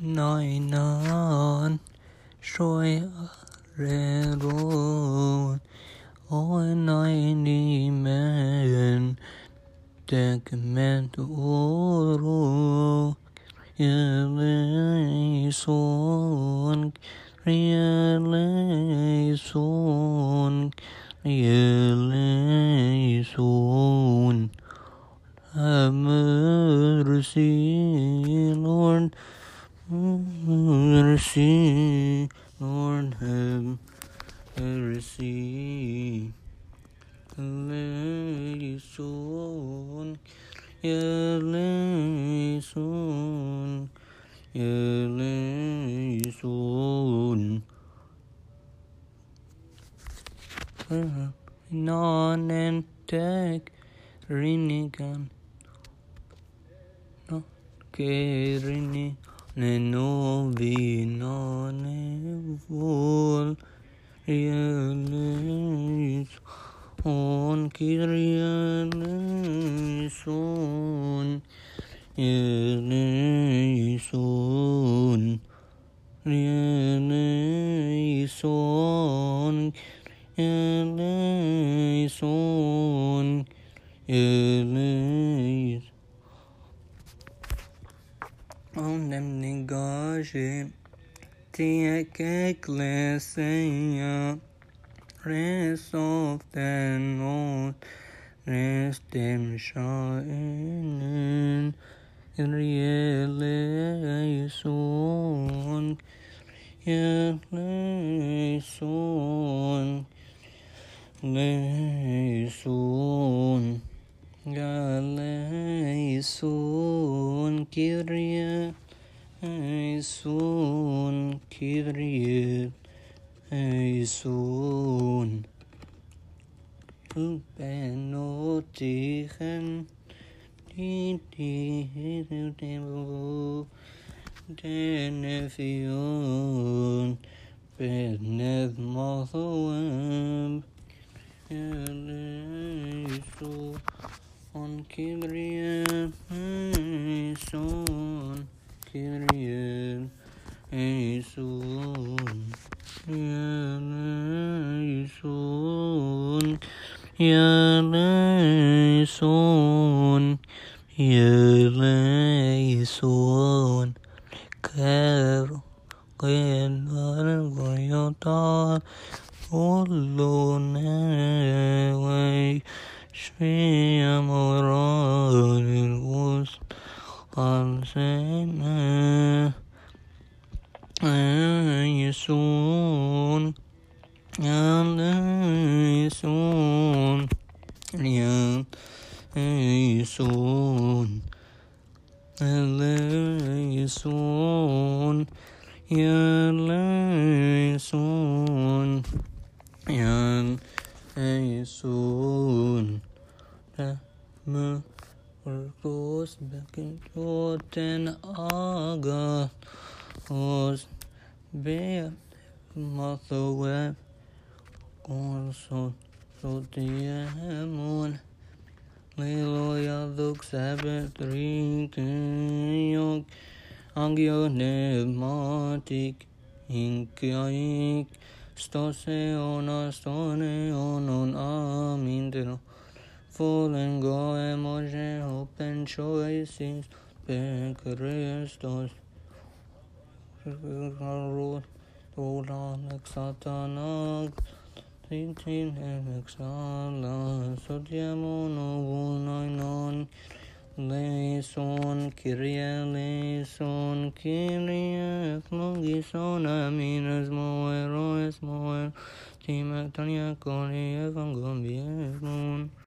nói non trôi rê rôn ôi nói ni men tek men tu oro eleison eleison eleison. Have mercy Lord mercy Lord have mercy. Eleison eleison eleison non and tek rinigan. No que rini ne no vi no ne vol rielis on kirielison elison elison eleison eleison on them negage tie ecclesia rest of the Lord rest them shine eleison eleison eleison eleison Kyrie eleison Kyrie eleison benotigen di di tempo denefion bened mothoem eleison on Kyrie eleison Kyrie eleison eleison eleison eleison Quero quero goyotar Olone يسون يسون يسون يسون يسون يسون. يسون Marcos back and forth and Os Beat Mathoweb Orson Sotiemon Leloya Duk Sabet Rikayok Angio Nevmatik Inkaik Stose ona stone onon amindero Fallen go emoje open choices Pekrestos Tolan Satanag Tintin exala Sotiamono Vulnainon Leison Kyrie Leison Kyrie Logison Aminas Moero Es Moer Timak Tanya Kori Evangelion